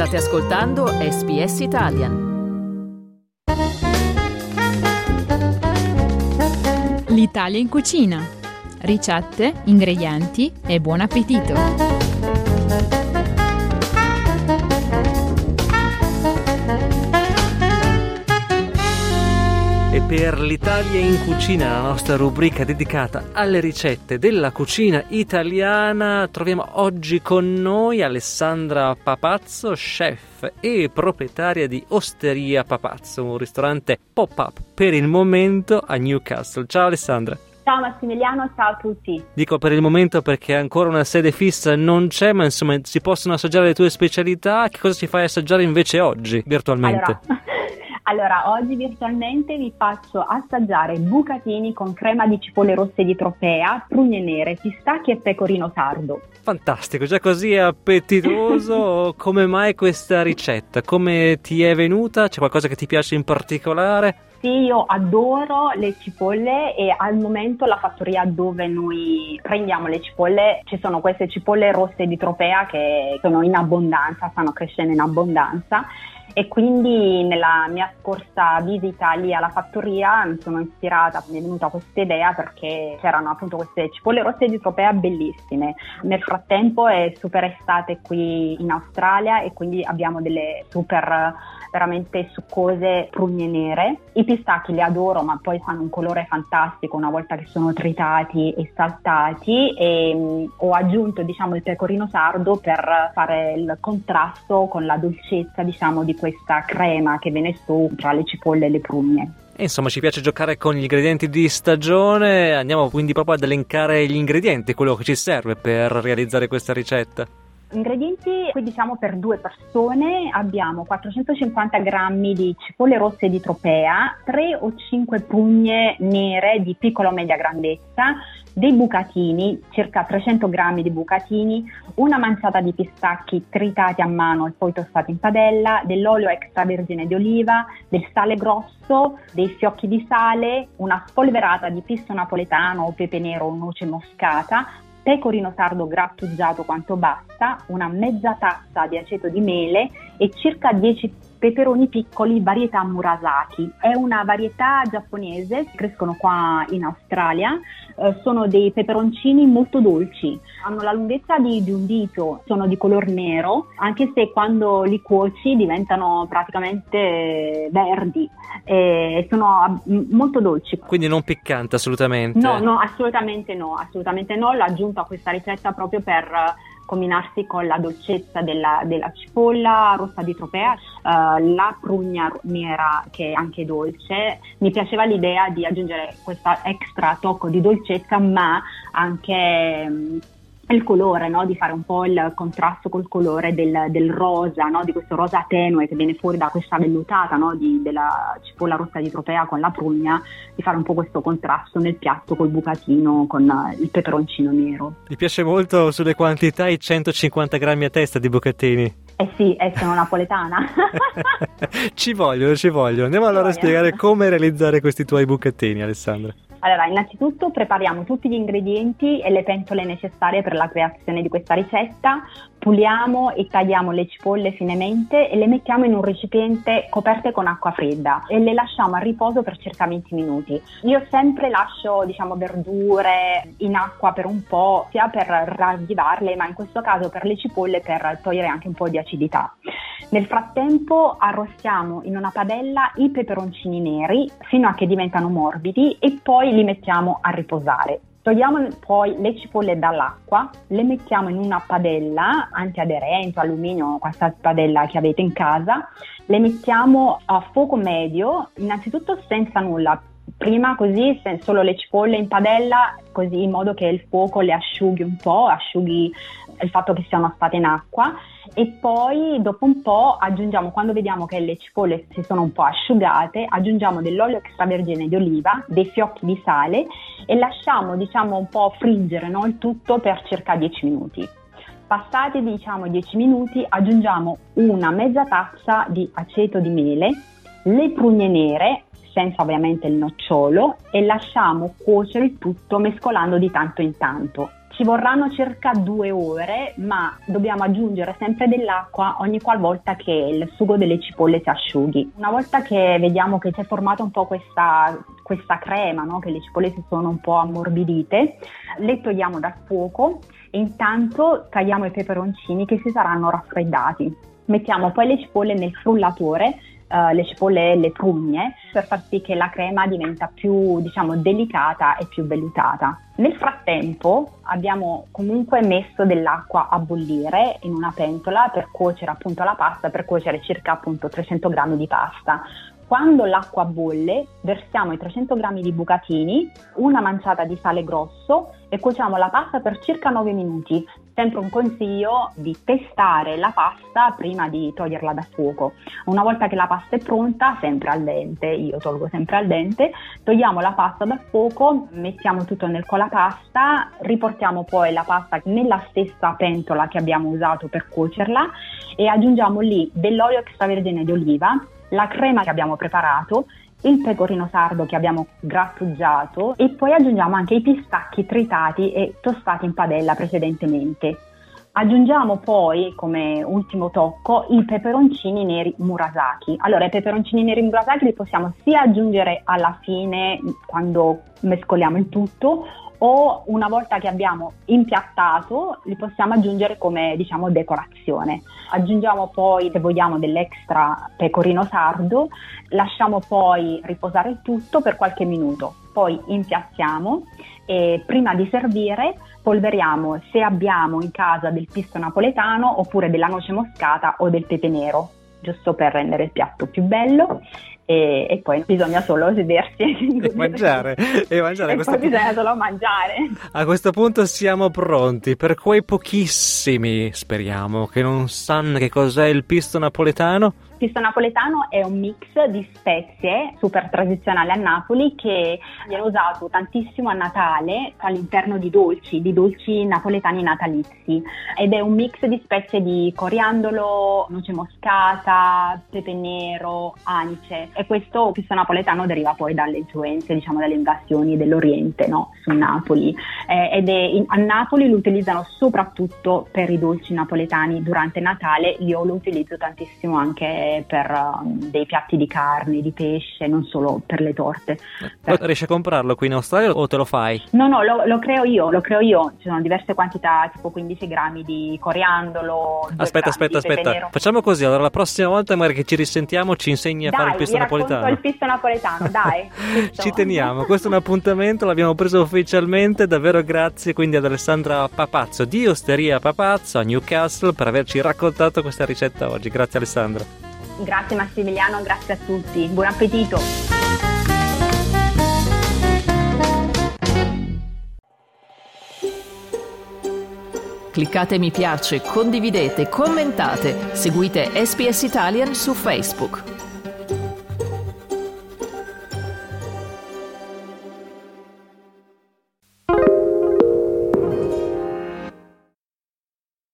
State ascoltando SBS Italian. L'Italia in cucina. Ricette, ingredienti e buon appetito. Per l'Italia in cucina, la nostra rubrica dedicata alle ricette della cucina italiana, troviamo oggi con noi Alessandra Papazzo, chef e proprietaria di Osteria Papazzo, un ristorante pop-up per il momento a Newcastle. Ciao Alessandra. Ciao Massimiliano, ciao a tutti. Dico per il momento perché ancora una sede fissa non c'è, ma insomma si possono assaggiare le tue specialità. Che cosa ci fai assaggiare invece oggi, virtualmente? Allora. Allora, oggi virtualmente vi faccio assaggiare bucatini con crema di cipolle rosse di tropea, prugne nere, pistacchi e pecorino sardo. Fantastico, già così appetitoso. Come mai questa ricetta? Come ti è venuta? C'è qualcosa che ti piace in particolare? Sì, io adoro le cipolle e al momento la fattoria dove noi prendiamo le cipolle ci sono queste cipolle rosse di tropea che sono in abbondanza, stanno crescendo in abbondanza e quindi nella mia scorsa visita lì alla fattoria mi sono ispirata, mi è venuta questa idea perché c'erano appunto queste cipolle rosse di tropea bellissime. Nel frattempo è super estate qui in Australia e quindi abbiamo delle super veramente succose prugne nere. I pistacchi li adoro, ma poi fanno un colore fantastico una volta che sono tritati e saltati e um, ho aggiunto diciamo il pecorino sardo per fare il contrasto con la dolcezza diciamo di questa crema che viene su tra le cipolle e le prugne. insomma, ci piace giocare con gli ingredienti di stagione. Andiamo quindi proprio ad elencare gli ingredienti, quello che ci serve per realizzare questa ricetta. Ingredienti, qui diciamo per due persone abbiamo 450 g di cipolle rosse di tropea, 3 o 5 prugne nere di piccola o media grandezza, dei bucatini, circa 300 g di bucatini, una manciata di pistacchi tritati a mano e poi tostati in padella, dell'olio extravergine di oliva, del sale grosso, dei fiocchi di sale, una spolverata di pisto napoletano o pepe nero o noce moscata, pecorino sardo grattugiato quanto basta, una mezza tazza di aceto di mele e circa 10 peperoni piccoli varietà Murasaki. È una varietà giapponese, crescono qua in Australia, eh, sono dei peperoncini molto dolci, hanno la lunghezza di, di, un dito, sono di color nero, anche se quando li cuoci diventano praticamente verdi e sono molto dolci. Quindi non piccante assolutamente? No, no, assolutamente no, assolutamente no, l'ho aggiunto a questa ricetta proprio per combinarsi con la dolcezza della, della cipolla rossa di tropea, uh, la prugna nera che è anche dolce. Mi piaceva l'idea di aggiungere questo extra tocco di dolcezza, ma anche um, il colore, no? di fare un po' il contrasto col colore del, del rosa, no? di questo rosa tenue che viene fuori da questa vellutata no? di, della cipolla rossa di tropea con la prugna, di fare un po' questo contrasto nel piatto col bucatino con il peperoncino nero. Mi piace molto sulle quantità i 150 grammi a testa di bucatini. Eh sì, eh, sono napoletana. ci voglio, ci voglio. Andiamo allora a spiegare come realizzare questi tuoi bucatini, Alessandra. Allora, innanzitutto prepariamo tutti gli ingredienti e le pentole necessarie per la creazione di questa ricetta, puliamo e tagliamo le cipolle finemente e le mettiamo in un recipiente coperte con acqua fredda e le lasciamo a riposo per circa 20 minuti. Io sempre lascio, diciamo, verdure in acqua per un po', sia per ravvivarle, ma in questo caso per le cipolle per togliere anche un po' di acidità. Nel frattempo arrostiamo in una padella i peperoncini neri fino a che diventano morbidi e poi li mettiamo a riposare. Togliamo poi le cipolle dall'acqua, le mettiamo in una padella antiaderente, alluminio, questa padella che avete in casa, le mettiamo a fuoco medio, innanzitutto senza nulla, prima così solo le cipolle in padella così in modo che il fuoco le asciughi un po', asciughi il fatto che siano state in acqua e poi dopo un po' aggiungiamo, quando vediamo che le cipolle si sono un po' asciugate, aggiungiamo dell'olio extravergine di oliva, dei fiocchi di sale e lasciamo diciamo un po' friggere no, il tutto per circa 10 minuti. Passati diciamo 10 minuti aggiungiamo una mezza tazza di aceto di mele, le prugne nere, senza ovviamente il nocciolo, e lasciamo cuocere il tutto mescolando di tanto in tanto Ci vorranno circa due ore, ma dobbiamo aggiungere sempre dell'acqua ogni qualvolta che il sugo delle cipolle si asciughi. Una volta che vediamo che si è formata un po' questa, questa crema, no? che le cipolle si sono un po' ammorbidite, le togliamo dal fuoco e intanto tagliamo i peperoncini che si saranno raffreddati. Mettiamo poi le cipolle nel frullatore uh, le cipolle e le prugne per far sì che la crema diventa più diciamo delicata e più vellutata. Nel frattempo abbiamo comunque messo dell'acqua a bollire in una pentola per cuocere appunto la pasta, per cuocere circa appunto 300 g di pasta. Quando l'acqua bolle, versiamo i 300 g di bucatini, una manciata di sale grosso e cuociamo la pasta per circa 9 minuti. Sempre un consiglio di testare la pasta prima di toglierla da fuoco. Una volta che la pasta è pronta, sempre al dente, io tolgo sempre al dente, togliamo la pasta dal fuoco, mettiamo tutto nel colapasta, riportiamo poi la pasta nella stessa pentola che abbiamo usato per cuocerla e aggiungiamo lì dell'olio extravergine di oliva la crema che abbiamo preparato, il pecorino sardo che abbiamo grattugiato e poi aggiungiamo anche i pistacchi tritati e tostati in padella precedentemente. Aggiungiamo poi come ultimo tocco i peperoncini neri murasaki. Allora, i peperoncini neri murasaki li possiamo sia aggiungere alla fine quando mescoliamo il tutto o una volta che abbiamo impiattato li possiamo aggiungere come diciamo decorazione. Aggiungiamo poi se vogliamo dell'extra pecorino sardo, lasciamo poi riposare il tutto per qualche minuto, poi impiattiamo e prima di servire polveriamo se abbiamo in casa del pisto napoletano oppure della noce moscata o del pepe nero giusto per rendere il piatto più bello e, e, poi bisogna solo sedersi e mangiare e, mangiare. e poi bisogna solo mangiare a questo punto siamo pronti per quei pochissimi speriamo che non sanno che cos'è il pisto napoletano pisto napoletano è un mix di spezie super tradizionale a Napoli che viene usato tantissimo a Natale all'interno di dolci, di dolci napoletani natalizi. Ed è un mix di spezie di coriandolo, noce moscata, pepe nero, anice. E questo pisto napoletano deriva poi dalle influenze, diciamo dalle invasioni dell'Oriente no? su Napoli. Eh, ed in, a Napoli lo utilizzano soprattutto per i dolci napoletani durante Natale, io lo utilizzo tantissimo anche per um, dei piatti di carne, di pesce, non solo per le torte. Per... Riesci a comprarlo qui in Australia o te lo fai? No, no, lo, lo, creo io, lo creo io. Ci sono diverse quantità, tipo 15 grammi di coriandolo. Aspetta, aspetta, aspetta. Nero. Facciamo così, allora la prossima volta magari che ci risentiamo ci insegni a dai, fare il pisto napoletano. il pisto napoletano, dai. ci teniamo, questo è un appuntamento, l'abbiamo preso ufficialmente, davvero grazie quindi ad Alessandra Papazzo di Osteria Papazzo a Newcastle per averci raccontato questa ricetta oggi. Grazie Alessandra. Grazie Massimiliano, grazie a tutti. Buon appetito. Cliccate mi piace, condividete, commentate, seguite SPS Italian su Facebook.